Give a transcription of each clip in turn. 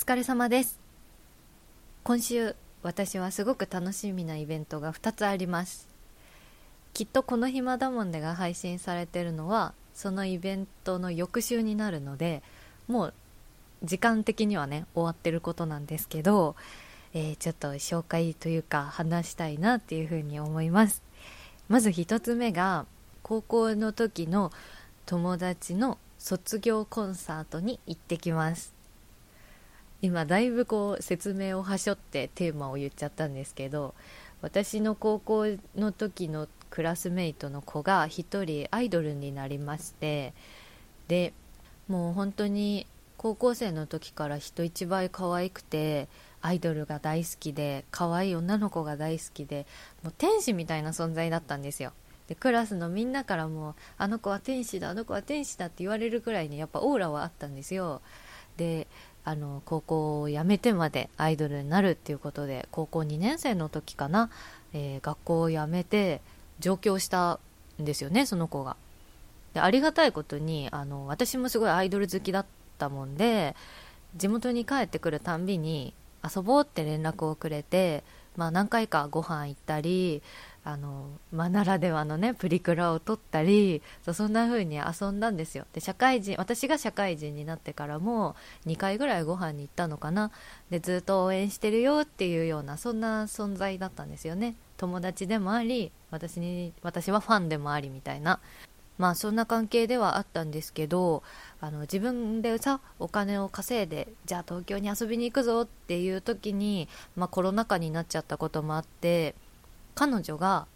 疲れ様です。今週私はすごく楽しみなイベントが2つあります。きっとこの暇だもんでが配信されてるのはそのイベントの翌週になるのでもう時間的にはね終わってることなんですけど、えー、ちょっと紹介というか話したいなっていうふうに思います。まず1つ目が高校の時の友達の卒業コンサートに行ってきます。今だいぶこう説明をはしょってテーマを言っちゃったんですけど私の高校の時のクラスメイトの子が1人アイドルになりましてでもう本当に高校生の時から人一倍可愛くてアイドルが大好きで可愛い女の子が大好きでもう天使みたいな存在だったんですよ。でクラスのみんなからもあの子は天使だあの子は天使だって言われるくらいにやっぱオーラはあったんですよ。であの高校を辞めてまでアイドルになるっていうことで高校2年生の時かな、えー、学校を辞めて上京したんですよねその子が。でありがたいことにあの私もすごいアイドル好きだったもんで地元に帰ってくるたんびに遊ぼうって連絡をくれて、まあ、何回かご飯行ったりあの、まあ、ならではのねプリクラを撮ったりそそんな風に遊んだんですよ。で社会人私が社会人になってからも2回ぐらいご飯に行ったのかな。でずっと応援してるよっていうようなそんな存在だったんですよね。友達でもあり私に私はファンでもありみたいな。まあそんな関係ではあったんですけどあの自分でさお金を稼いでじゃあ東京に遊びに行くぞっていう時に、まあ、コロナ禍になっちゃったこともあって彼女が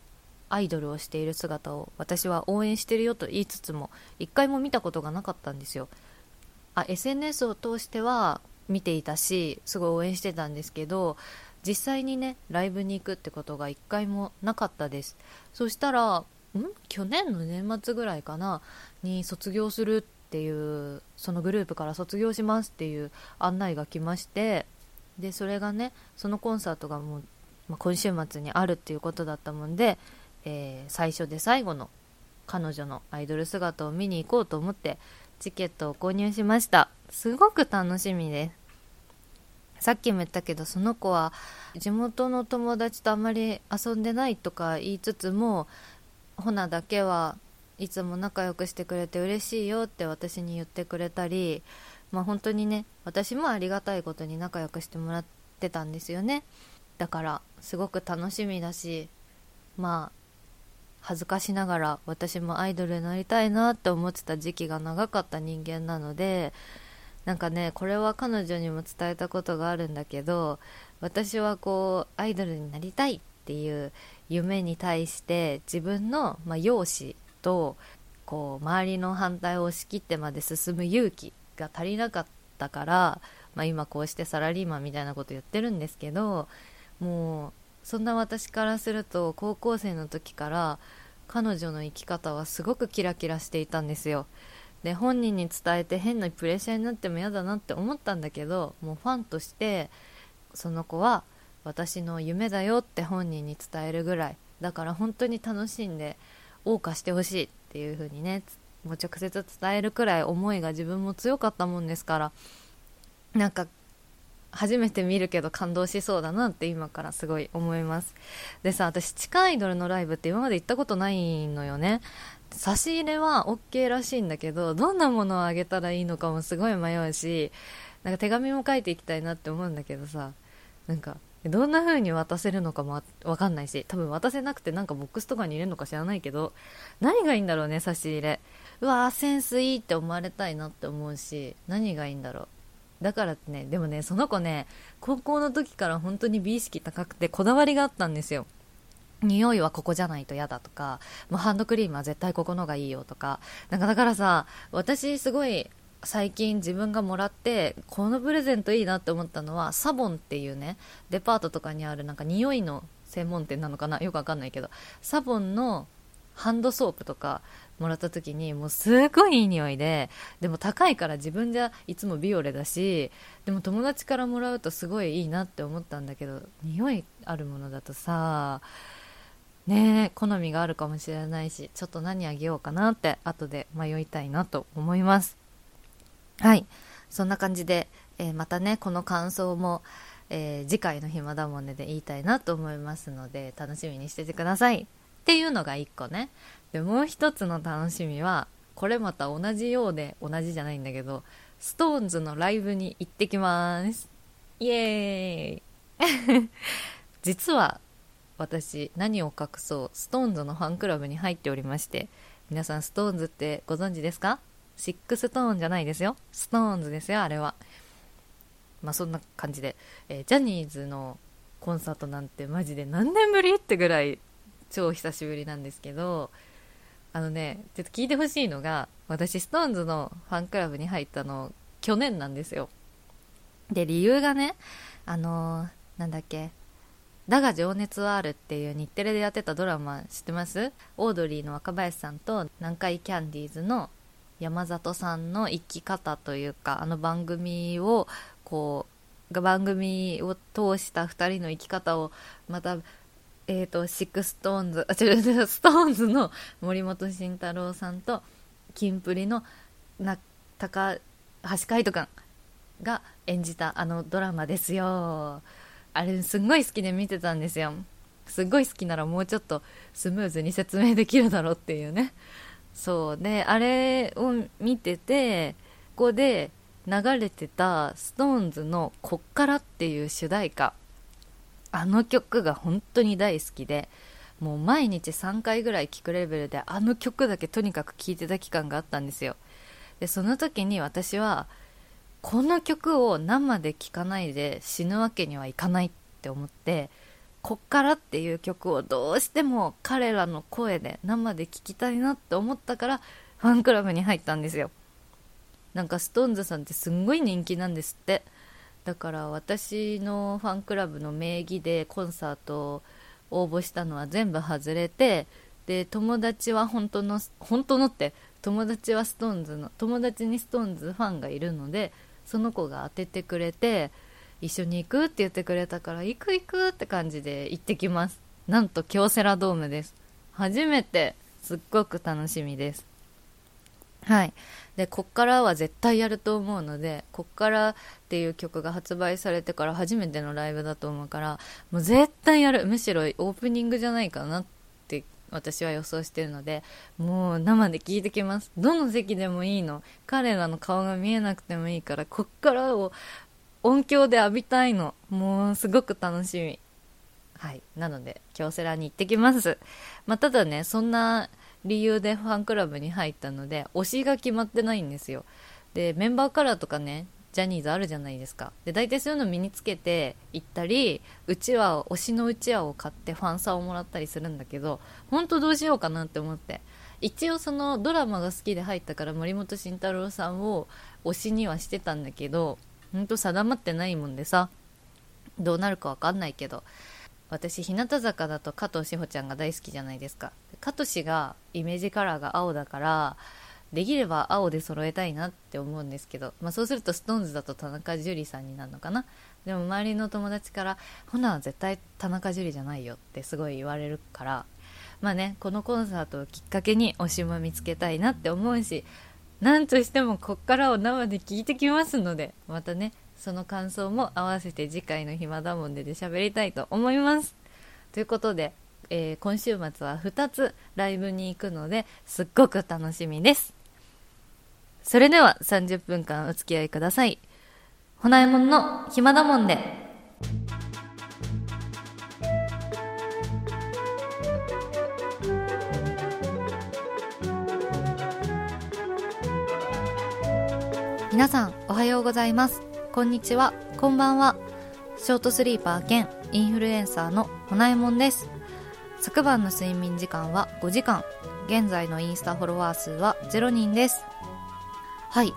アイドルをしている姿を私は応援してるよと言いつつも一回も見たことがなかったんですよ。あ SNS を通しては見ていたしすごい応援してたんですけど実際にねライブに行くってことが一回もなかったです。そしたらん？去年の年末ぐらいかな？に卒業するっていうそのグループから卒業しますっていう案内が来ましてでそれがねそのコンサートがもうま、今週末にあるっていうことだったもんで、えー、最初で最後の彼女のアイドル姿を見に行こうと思ってチケットを購入しました。すごく楽しみで。すさっきも言ったけどその子は地元の友達とあまり遊んでないとか言いつつもほなだけはいつも仲良くしてくれて嬉しいよって私に言ってくれたりまあ本当にね私もありがたいことに仲良くしてもらってたんですよね。だからすごく楽しみだしまあ恥ずかしながら私もアイドルになりたいなって思ってた時期が長かった人間なのでなんかねこれは彼女にも伝えたことがあるんだけど私はこうアイドルになりたいっていう夢に対して自分の、まあ、容姿とこう周りの反対を押し切ってまで進む勇気が足りなかったから、まあ、今こうしてサラリーマンみたいなこと言ってるんですけどもうそんな私からすると高校生の時から彼女の生き方はすごくキラキラしていたんですよ。で本人に伝えて変なプレッシャーになっても嫌だなって思ったんだけどもうファンとしてその子は私の夢だよって本人に伝えるぐらい。だから本当に楽しんで謳歌してほしいっていう風にねもう直接伝えるくらい思いが自分も強かったもんですから。なんか初めて見るけど感動しそうだなって今からすごい思います。でさ私地下アイドルのライブって今まで行ったことないのよね。差し入れは OK らしいんだけどどんなものをあげたらいいのかもすごい迷うしなんか手紙も書いていきたいなって思うんだけどさなんかどんな風に渡せるのかもわかんないし多分渡せなくてなんかボックスとかに入れるのか知らないけど何がいいんだろうね差し入れ。うわーセンスいいって思われたいなって思うし何がいいんだろう。だからねでもねその子ね高校の時から本当に美意識高くてこだわりがあったんですよ。匂いはここじゃないと嫌だとかもうハンドクリームは絶対ここのがいいよとか。なんかだからさ私すごい最近自分がもらってこのプレゼントいいなって思ったのはサボンっていうねデパートとかにあるなんか匂いの専門店なのかな？よくわかんないけどサボンのハンドソープとかもらった時にもうすごいいい匂いででも高いから自分じゃいつもビオレだしでも友達からもらうとすごいいいなって思ったんだけど匂いあるものだとさね好みがあるかもしれないしちょっと何あげようかなって後で迷いたいなと思います。はい。そんな感じで、えーまたねこの感想も、えー次回の暇だもんねで言いたいなと思いますので楽しみにしててください。っていうのが1個ね。でもう一つの楽しみはこれまた同じようで同じじゃないんだけど SixTONES のライブに行ってきます。イエーイ。実は私何を隠そう SixTONES のファンクラブに入っておりまして皆さん SixTONES ってご存知ですか？シックストーンじゃないですよ。SixTONES ですよあれは。まあそんな感じで、えージャニーズのコンサートなんてマジで何年ぶり？ってぐらい超久しぶりなんですけどあのねちょっと聞いてほしいのが私 SixTONES のファンクラブに入ったの去年なんですよ。で理由がねあのーなんだっけだが情熱はあるっていう日テレでやってたドラマ知ってます？オードリーの若林さんと南海キャンディーズの山里さんの生き方というかあの番組をこう番組を通した2人の生き方をまたえー、とシックストーンズあ違うストーンズの森本慎太郎さんとキンプリのな高橋海人君が演じたあのドラマですよ。あれすんごい好きで見てたんですよ。すっごい好きならもうちょっとスムーズに説明できるだろうっていうね。そうであれを見ててここで流れてた SixTONES の「こっから」っていう主題歌あの曲が本当に大好きでもう毎日3回ぐらい聴くレベルであの曲だけとにかく聴いてた期間があったんですよ。でその時に私はこの曲を生で聴かないで死ぬわけにはいかないって思って「こっから」っていう曲をどうしても彼らの声で生で聴きたいなって思ったからファンクラブに入ったんですよ。なんか SixTONES さんってすんごい人気なんですって。だから私のファンクラブの名義でコンサートを応募したのは全部外れてで友達は本当の本当のって友達は SixTONES の友達に SixTONES ファンがいるのでその子が当ててくれて一緒に行くって言ってくれたから行く行くって感じで行ってきます。なんと京セラドームです。初めてすっごく楽しみです。はい。でこっからは絶対やると思うのでこっからっていう曲が発売されてから初めてのライブだと思うからもう絶対やる。むしろオープニングじゃないかなって私は予想してるのでもう生で聞いてきます。どの席でもいいの。彼らの顔が見えなくてもいいからこっからを音響で浴びたいの。もうすごく楽しみ。はい。なので京セラに行ってきます。まあ、ただねそんな理由でファンクラブに入ったので推しが決まってないんですよ。でメンバーカラーとかねジャニーズあるじゃないですか。で大体そういうの身につけて行ったりうちわ推しのうちわを買ってファンサをもらったりするんだけど本当どうしようかなって思って。一応そのドラマが好きで入ったから森本慎太郎さんを推しにはしてたんだけど本当定まってないもんでさどうなるかわかんないけど私日向坂だと加藤志保ちゃんが大好きじゃないですか。加藤氏がイメージカラーが青だからできれば青で揃えたいなって思うんですけど、まあ、そうすると SixTONES だと田中樹さんになるのかな。でも周りの友達から「ほな絶対田中樹じゃないよ」ってすごい言われるからまあねこのコンサートをきっかけに推しも見つけたいなって思うしなんとしてもこっからを生で聞いてきますのでまたねその感想も合わせて次回の暇だもんでで喋りたいと思います。ということで、えー今週末は2つライブに行くのですっごく楽しみです。それでは30分間お付き合いください。ほなえもんの暇だもんで。皆さんおはようございます。こんにちは。こんばんは。ショートスリーパー兼インフルエンサーのほなえもんです。昨晩の睡眠時間は5時間。現在のインスタフォロワー数は0人です。はい。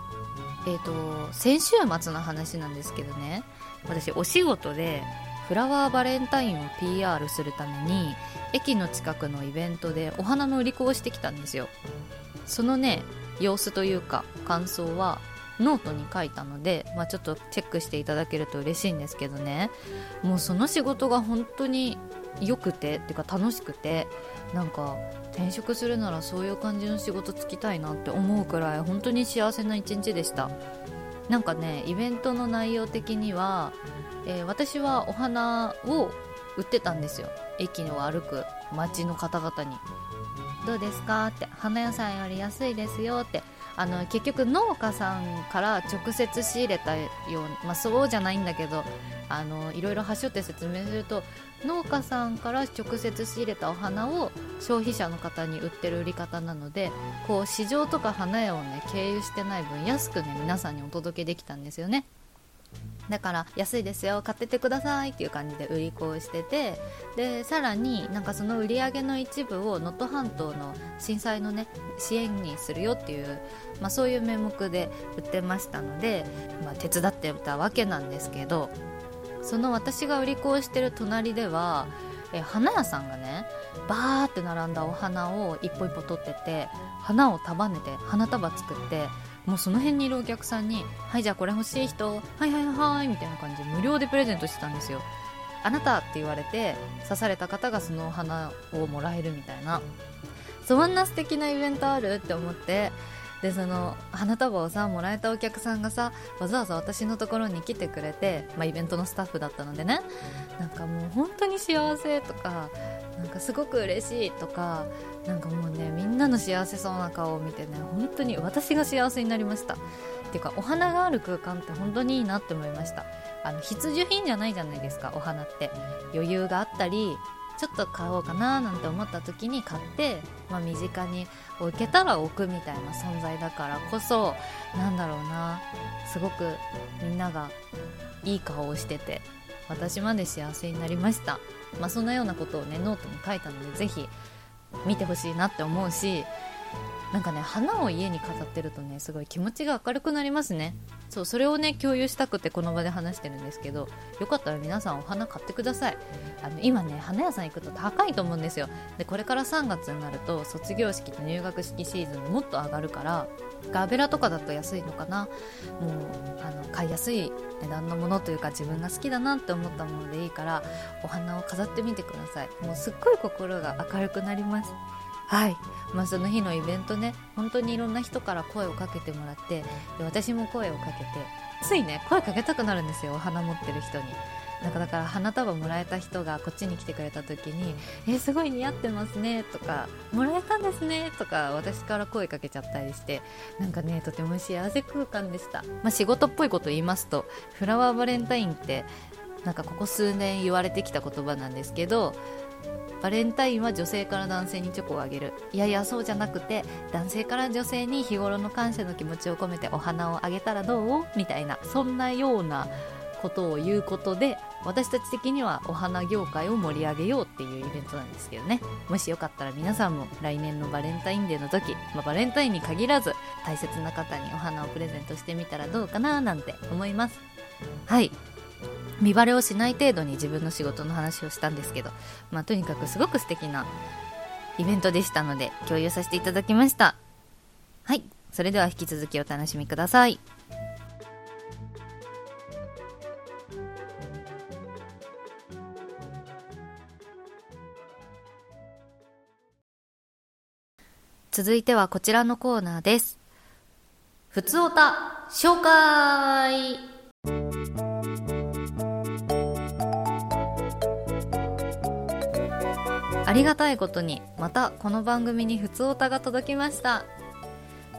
えー、と先週末の話なんですけどね。私お仕事でフラワーバレンタインを PR するために駅の近くのイベントでお花の売り子をしてきたんですよ。そのね様子というか感想はノートに書いたので、まあ、ちょっとチェックしていただけると嬉しいんですけどね。もうその仕事が本当に良くてっていうか楽しくてなんか転職するならそういう感じの仕事つきたいなって思うくらい本当に幸せな一日でした。なんかねイベントの内容的には、えー、私はお花を売ってたんですよ。駅を歩く街の方々にどうですか？って花屋さんより安いですよって。あの結局農家さんから直接仕入れたようまあ、そうじゃないんだけどあのいろいろ端折って説明すると農家さんから直接仕入れたお花を消費者の方に売ってる売り方なのでこう市場とか花屋をね経由してない分安くね皆さんにお届けできたんですよね。だから安いですよ買っててくださいっていう感じで売り子をしててでさらになんかその売り上げの一部を能登半島の震災のね支援にするよっていう、まあ、そういう名目で売ってましたので、まあ、手伝ってたわけなんですけどその私が売り子をしてる隣ではえ花屋さんがねバーって並んだお花を一歩一歩取ってて花を束ねて花束作ってもうその辺にいるお客さんに「はいじゃあこれ欲しい人はいはいはい」みたいな感じで無料でプレゼントしてたんですよ。あなたって言われて刺された方がそのお花をもらえるみたいな。そんな素敵なイベントある？って思ってでその花束をさもらえたお客さんがさわざわざ私のところに来てくれて、まあ、イベントのスタッフだったのでね。なんかもう本当に幸せとかなんかすごく嬉しいとかなんかもうねみんなの幸せそうな顔を見てね本当に私が幸せになりました。っていうかお花がある空間って本当にいいなって思いました。あの必需品じゃないじゃないですかお花って。余裕があったりちょっと買おうかななんて思った時に買って、まあ、身近に置けたら置くみたいな存在だからこそなんだろうなすごくみんながいい顔をしてて私まで幸せになりました、まあ、そんなようなことをねノートに書いたので是非見てほしいなって思うしなんかね花を家に飾ってるとねすごい気持ちが明るくなりますね。そうそれをね共有したくてこの場で話してるんですけどよかったら皆さんお花買ってください。あの今ね花屋さん行くと高いと思うんですよ。でこれから3月になると卒業式と入学式シーズンもっと上がるからガーベラとかだと安いのかな。もうあの買いやすい値段のものというか自分が好きだなって思ったものでいいからお花を飾ってみてください。もうすっごい心が明るくなります。はい、まあ、その日のイベントね本当にいろんな人から声をかけてもらって私も声をかけてついね声かけたくなるんですよお花持ってる人に。なんかだから花束もらえた人がこっちに来てくれた時に「えすごい似合ってますね」とか「もらえたんですね」とか私から声かけちゃったりしてなんかねとても幸せ空間でした、まあ、仕事っぽいこと言いますとフラワーバレンタインってなんかここ数年言われてきた言葉なんですけどバレンタインは女性から男性にチョコをあげる。いやいやそうじゃなくて男性から女性に日頃の感謝の気持ちを込めてお花をあげたらどう？みたいなそんなようなことを言うことで私たち的にはお花業界を盛り上げようっていうイベントなんですけどね。もしよかったら皆さんも来年のバレンタインデーの時、まあ、バレンタインに限らず大切な方にお花をプレゼントしてみたらどうかななんて思います。はい。見バレをしない程度に自分の仕事の話をしたんですけど、まあ、とにかくすごく素敵なイベントでしたので共有させていただきました。はい。それでは引き続きお楽しみください。続いてはこちらのコーナーです。ふつおた紹介。ありがたいことにまたこの番組にふつおたが届きました、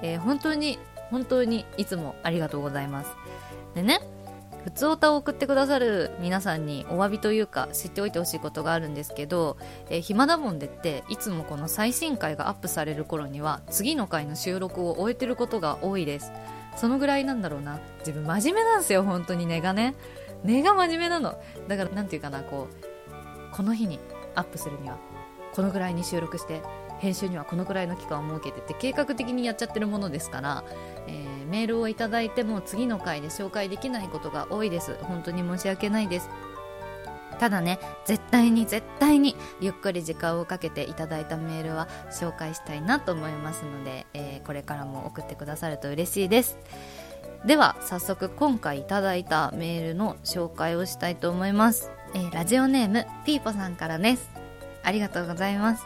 えー、本当に本当にいつもありがとうございます。でねふつおたを送ってくださる皆さんにお詫びというか知っておいてほしいことがあるんですけど、えー、暇だもんでっていつもこの最新回がアップされる頃には次の回の収録を終えてることが多いです。そのぐらいなんだろうな。自分真面目なんですよ本当に根がね。根が真面目なの。だから何て言うかなこうこの日にアップするには。このぐらいに収録して編集にはこのぐらいの期間を設けてって計画的にやっちゃってるものですから、えー、メールをいただいても次の回で紹介できないことが多いです。本当に申し訳ないです。ただね絶対に絶対にゆっくり時間をかけていただいたメールは紹介したいなと思いますので、えー、これからも送ってくださると嬉しいです。では早速今回いただいたメールの紹介をしたいと思います、えー、ラジオネームピーポさんからです。ありがとうございます。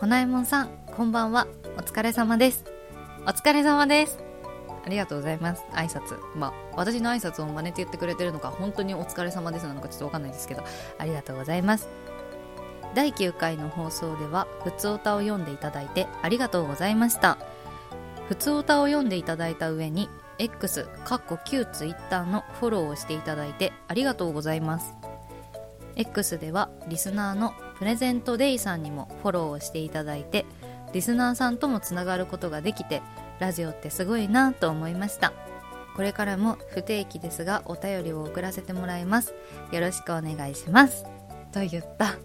ほなえもんさんこんばんは。お疲れ様です。お疲れ様です。ありがとうございます。挨拶。まあ私の挨拶を真似て言ってくれてるのか本当にお疲れ様ですなのかちょっとわかんないですけどありがとうございます。第9回の放送では「ふつおた」を読んでいただいてありがとうございました。ふつおたを読んでいただいた上に X かっこ旧 Twitter のフォローをしていただいてありがとうございます。X ではリスナーのプレゼントデイさんにもフォローをしていただいてリスナーさんともつながることができてラジオってすごいなと思いました。これからも不定期ですがお便りを送らせてもらいます。よろしくお願いします。と言った。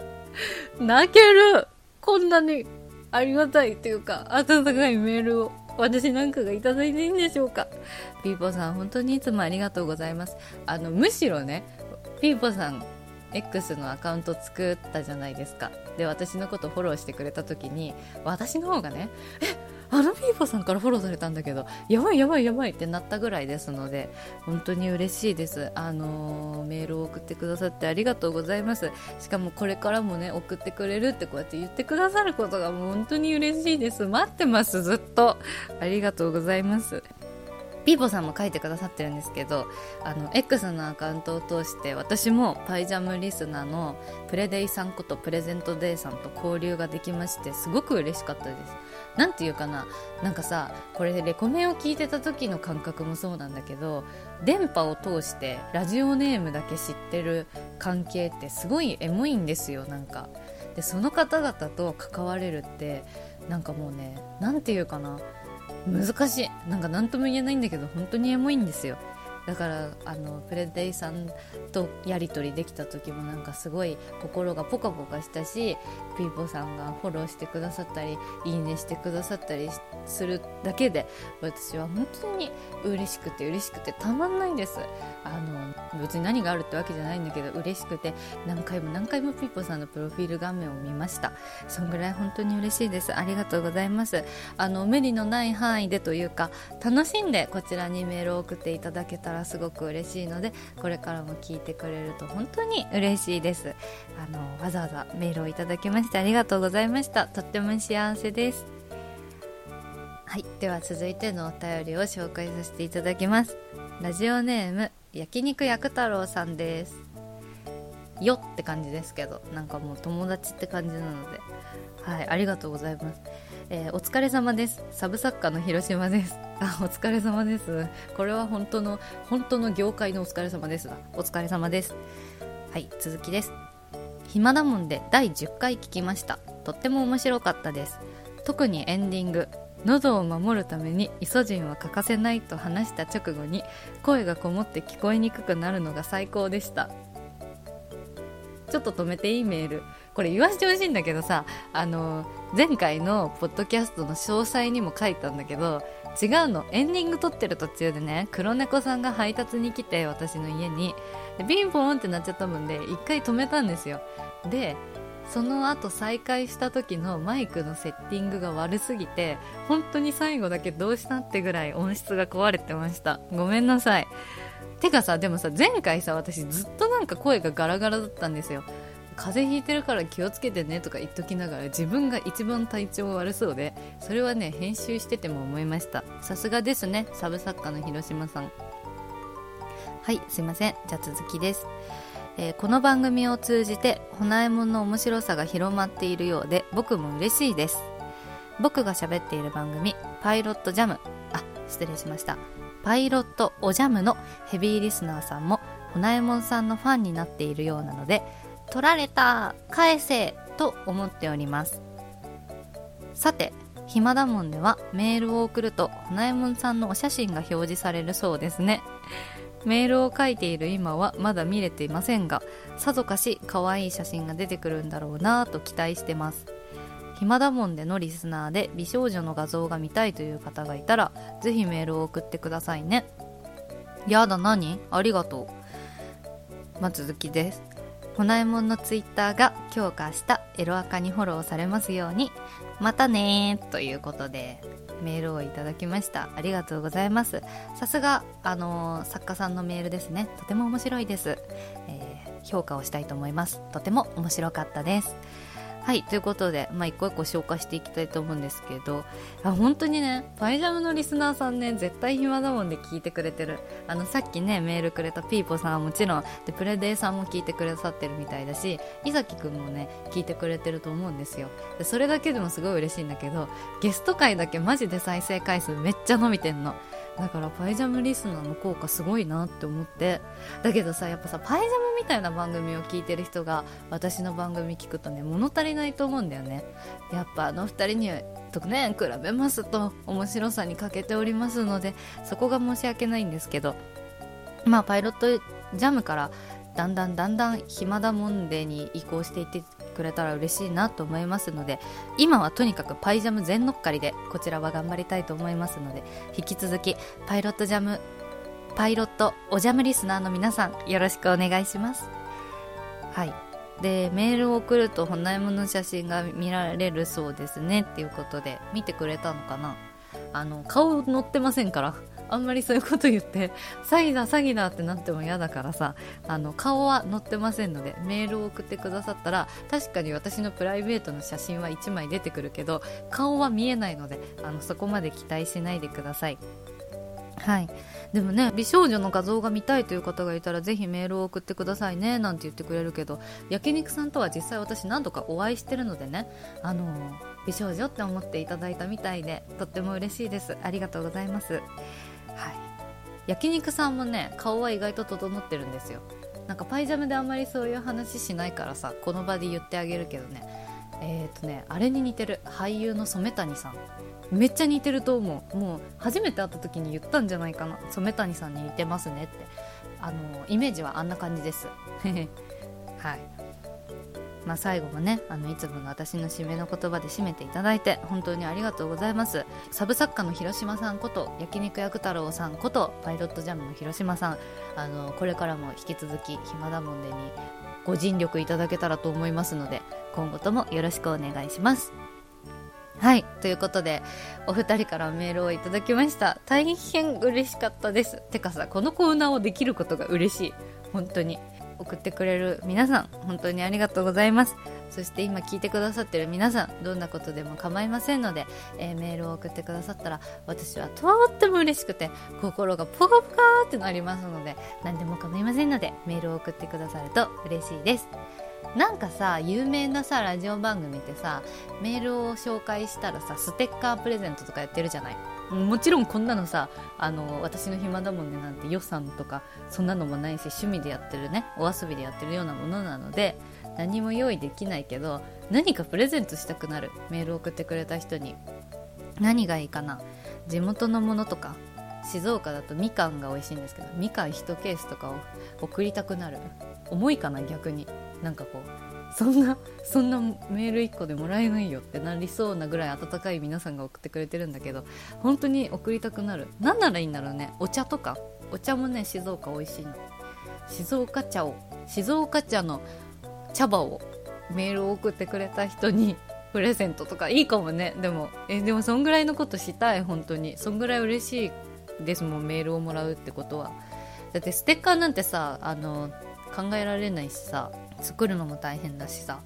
泣ける。こんなにありがたいというか温かいメールを私なんかがいただいていいんでしょうか。ピーポさん本当にいつもありがとうございます。あのむしろねピーポさん X のアカウント作ったじゃないですか。で私のことフォローしてくれた時に私の方がねえあのピーポさんからフォローされたんだけどやばいやばいやばいってなったぐらいですので本当に嬉しいです。あのー、メールを送ってくださってありがとうございます。しかもこれからもね送ってくれるってこうやって言ってくださることがもう本当に嬉しいです。待ってますずっと。ありがとうございます。ピーポさんも書いてくださってるんですけどあの X のアカウントを通して私もパイジャムリスナーのプレデイさんことプレゼントデイさんと交流ができましてすごく嬉しかったです。なんていうかななんかさこれでレコメンを聞いてた時の感覚もそうなんだけど電波を通してラジオネームだけ知ってる関係ってすごいエモいんですよなんか。でその方々と関われるってなんかもうね何ていうかな難しい。なんか何とも言えないんだけど本当にエモいんですよ。だからあのプレデイさんとやり取りできた時もなんかすごい心がポカポカしたしピーポさんがフォローしてくださったりいいねしてくださったりするだけで私は本当に嬉しくて嬉しくてたまんないんです。あの別に何があるってわけじゃないんだけど嬉しくて何回も何回もピーポさんのプロフィール画面を見ました。そんぐらい本当に嬉しいです。ありがとうございます。あの無理のない範囲でというか楽しんでこちらにメールを送っていただけたらすごく嬉しいのでこれからも聞いてくれると本当に嬉しいです。あのわざわざメールをいただきましてありがとうございました。とっても幸せです。はいでは続いてのお便りを紹介させていただきます。ラジオネーム焼肉薬太郎さんです。よって感じですけどなんかもう友達って感じなので。はいありがとうございます。えー、お疲れ様です。サブ作家の広島です。あお疲れ様です。これは本当の本当の業界のお疲れ様です。お疲れ様です。はい続きです。暇だもんで第10回聞きました。とっても面白かったです。特にエンディング。喉を守るためにイソジンは欠かせないと話した直後に声がこもって聞こえにくくなるのが最高でした。ちょっと止めていいメール。これ言わせてほしいんだけどさあの前回のポッドキャストの詳細にも書いたんだけど違うの。エンディング撮ってる途中でね黒猫さんが配達に来て私の家に。でピンポーンってなっちゃったもんで一回止めたんですよ。でその後再開した時のマイクのセッティングが悪すぎて本当に最後だけどうしたってぐらい音質が壊れてました。ごめんなさい。てかさでもさ前回さ私ずっとなんか声がガラガラだったんですよ。風邪ひいてるから気をつけてねとか言っときながら自分が一番体調悪そうでそれはね編集してても思いました。さすがですねサブ作家の広島さん。はいすいません。じゃあ続きです。えー、この番組を通じてホナエモンの面白さが広まっているようで僕も嬉しいです。僕が喋っている番組パイロットジャム。あ失礼しました。パイロットおジャムのヘビーリスナーさんもホナエモンさんのファンになっているようなので取られた返せと思っております。さて暇だもんではメールを送るとホナエモンさんのお写真が表示されるそうですね。メールを書いている今はまだ見れていませんがさぞかし可愛い写真が出てくるんだろうなぁと期待してます。暇だもんでのリスナーで美少女の画像が見たいという方がいたらぜひメールを送ってくださいね。やだ何？ありがとう。まあ、続きです。ほなえもんのツイッターが強化したエロアカにフォローされますように。またねということでメールをいただきました。ありがとうございます。さすがあのー、作家さんのメールですね。とても面白いです、えー、評価をしたいと思います。とても面白かったです。はいということで、まあ、一個一個紹介していきたいと思うんですけどあ本当にねパイジャムのリスナーさんね絶対暇だもんで聞いてくれてる。あのさっきねメールくれたピーポさんはもちろんでプレデイさんも聞いてくださってるみたいだし伊崎くんもね聞いてくれてると思うんですよ。でそれだけでもすごい嬉しいんだけどゲスト回だけマジで再生回数めっちゃ伸びてんの。だからパイジャムリスナーの効果すごいなって思って。だけどさやっぱさパイジャムみたいな番組を聞いてる人が私の番組聞くとね物足りないと思うんだよね。やっぱあの2人にはとね比べますと面白さに欠けておりますのでそこが申し訳ないんですけど。まあパイロットジャムからだんだんだんだん暇だもんでに移行していってくれたら嬉しいなと思いますので今はとにかくパイジャム全乗っかりでこちらは頑張りたいと思いますので引き続きパイロットジャムパイロットおジャムリスナーの皆さんよろしくお願いします。はい。でメールを送るとほなえもの写真が見られるそうですねっていうことで見てくれたのかな？あの顔載ってませんから。あんまりそういうこと言って詐欺だ詐欺だってなっても嫌だからさあの顔は載ってませんのでメールを送ってくださったら確かに私のプライベートの写真は1枚出てくるけど顔は見えないのであのそこまで期待しないでください。はい。でもね美少女の画像が見たいという方がいたらぜひメールを送ってくださいねなんて言ってくれるけど焼肉さんとは実際私何度かお会いしてるのでねあの美少女って思っていただいたみたいでとっても嬉しいです。ありがとうございます。はい。焼肉さんもね顔は意外と整ってるんですよ。なんかパイジャムであんまりそういう話しないからさこの場で言ってあげるけどね。えっ、ー、とねあれに似てる。俳優の染谷さん。めっちゃ似てると思う。もう初めて会った時に言ったんじゃないかな。染谷さんに似てますねって。あのイメージはあんな感じです。はい。まあ、最後もねあのいつもの私の締めの言葉で締めていただいて本当にありがとうございます。サブ作家の広島さんこと焼肉薬太郎さんことパイロットジャムの広島さん。あのこれからも引き続き暇だもんでにご尽力いただけたらと思いますので今後ともよろしくお願いします。はいということでお二人からメールをいただきました。大変嬉しかったです。てかさこのコーナーをできることが嬉しい。本当に。送ってくれる皆さん本当にありがとうございます。そして今聞いてくださってる皆さんどんなことでも構いませんので、えー、メールを送ってくださったら私はとっても嬉しくて心がポカポカってなりますので何でも構いませんのでメールを送ってくださると嬉しいです。なんかさ有名なさラジオ番組ってさメールを紹介したらさステッカープレゼントとかやってるじゃない？もちろんこんなのさあの私の暇だもんねなんて予算とかそんなのもないし趣味でやってるねお遊びでやってるようなものなので何も用意できないけど何かプレゼントしたくなるメール送ってくれた人に。何がいいかな？地元のものとか静岡だとみかんが美味しいんですけどみかん1ケースとかを送りたくなる。重いかな逆に。なんかこうそんな そんなメール1個でもらえないよってなりそうなぐらい温かい皆さんが送ってくれてるんだけど本当に送りたくなる。何ならいいんだろうね。お茶とか。お茶もね静岡美味しいの。静岡茶を静岡茶の茶葉をメールを送ってくれた人に プレゼントとか。いいかもね。でもえでもそんぐらいのことしたい。本当に。そんぐらい嬉しいですもん。メールをもらうってことは。だってステッカーなんてさあの考えられないしさ。作るのも大変だしさ。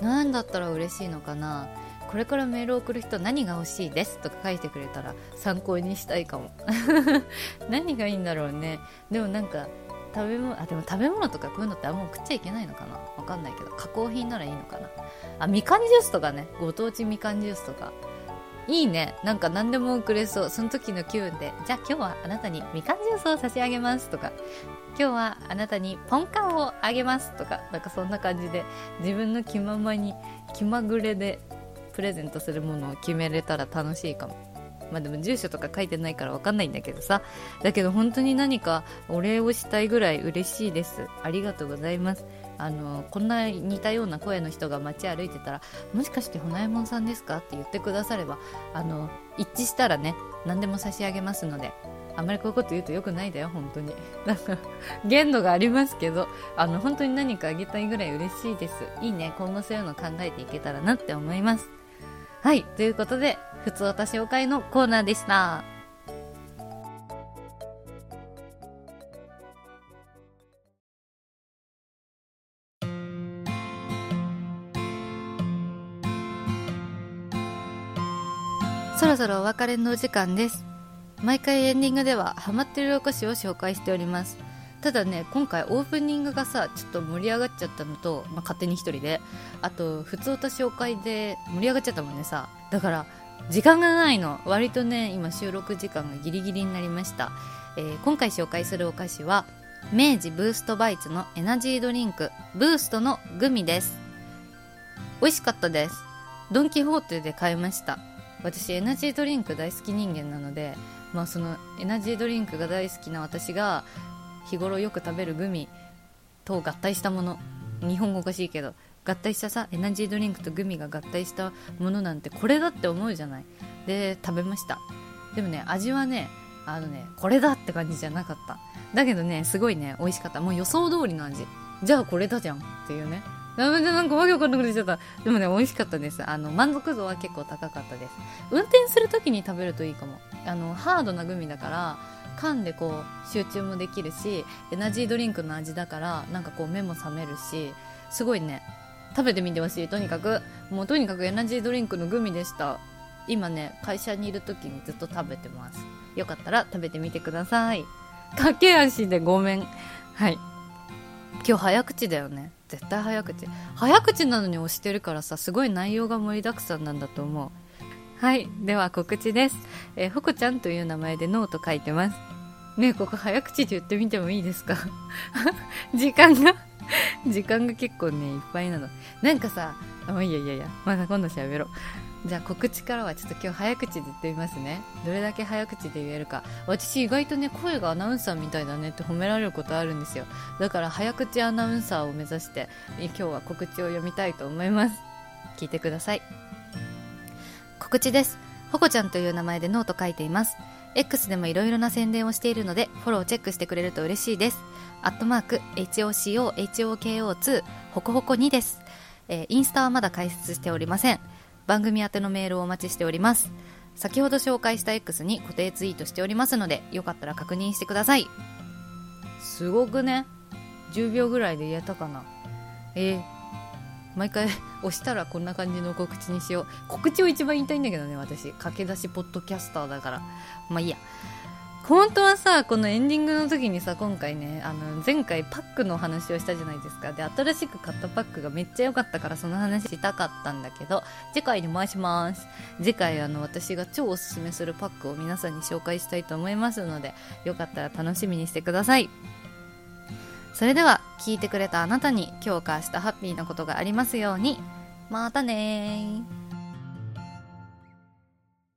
何だったら嬉しいのかな。これからメールを送る人何が欲しいです。とか書いてくれたら参考にしたいかも。何がいいんだろうね。でもなんか食べ物あでも食べ物とかこういうのってあんま食っちゃいけないのかな。わかんないけど加工品ならいいのかな。あみかんジュースとかね。ご当地みかんジュースとか。いいね。なんか何でもくれそう。その時の気分でじゃあ今日はあなたにみかんジュースを差し上げます。とか。今日はあなたにポンカンをあげますとかなんかそんな感じで自分の気ままに気まぐれでプレゼントするものを決めれたら楽しいかも。まあでも住所とか書いてないから分かんないんだけどさだけど本当に何かお礼をしたいぐらい嬉しいです。ありがとうございます。あのこんな似たような声の人が街歩いてたらもしかしてほなえもんさんですか？って言ってくださればあの一致したらね何でも差し上げますのであんまりこういうこと言うと良くないだよ、本当に。なんか、限度がありますけど、あの、本当に何かあげたいぐらい嬉しいです。いいね、今後そういうの考えていけたらなって思います。はい、ということで、ふつおた紹介のコーナーでした。そろそろお別れのお時間です。毎回エンディングではハマってるお菓子を紹介しております。ただね今回オープニングがさちょっと盛り上がっちゃったのと、まあ、勝手に一人であと普通歌紹介で盛り上がっちゃったもんねさ。だから時間がないの。割とね今収録時間がギリギリになりました、えー、今回紹介するお菓子は明治ブーストバイツのエナジードリンクブーストのグミです。美味しかったです。ドン・キホーテで買いました。私エナジードリンク大好き人間なのでまあそのエナジードリンクが大好きな私が日頃よく食べるグミと合体したもの。日本語おかしいけど合体したさエナジードリンクとグミが合体したものなんてこれだって思うじゃない。で食べました。でもね味はねあのねこれだって感じじゃなかった。だけどねすごいね美味しかった。もう予想通りの味。じゃあこれだじゃんっていうね。なんかわけわかんなくなっちゃった。でもね、美味しかったです。あの、満足度は結構高かったです。運転するときに食べるといいかも。あの、ハードなグミだから、噛んでこう集中もできるしエナジードリンクの味だからなんかこう目も覚めるしすごいね食べてみてほしいとにかくもうとにかくエナジードリンクのグミでした今ね会社にいる時にずっと食べてますよかったら食べてみてください駆け足でごめんはい今日早口だよね絶対早口。早口なのに押してるからさすごい内容が盛りだくさんなんだと思う。はいでは告知です、えー、ほこちゃんという名前でノート書いてます。ねえここ早口で言ってみてもいいですか？時間が時間が結構ねいっぱいなの。なんかさあいやいやいやまだ今度喋ろう。じゃあ告知からはちょっと今日早口で言ってみますねどれだけ早口で言えるか私意外とね声がアナウンサーみたいだねって褒められることあるんですよだから早口アナウンサーを目指して今日は告知を読みたいと思います聞いてください告知です。ほこちゃんという名前でノート書いています。X でもいろいろな宣伝をしているので、フォローチェックしてくれると嬉しいです。アットマーク、HOCO、HOKO2、ほこほこ2です。えー、インスタはまだ開設しておりません。番組宛てのメールをお待ちしております。先ほど紹介した X に固定ツイートしておりますので、よかったら確認してください。すごくね、10秒ぐらいで言えたかな。えー、毎回押したらこんな感じの告知にしよう告知を一番言いたいんだけどね私駆け出しポッドキャスターだからまあいいや本当はさこのエンディングの時にさ今回ねあの前回パックの話をしたじゃないですか。で新しく買ったパックがめっちゃ良かったからその話したかったんだけど次回に回します。次回あの私が超おすすめするパックを皆さんに紹介したいと思いますのでよかったら楽しみにしてください。それでは聞いてくれたあなたに今日か明日ハッピーなことがありますように。またね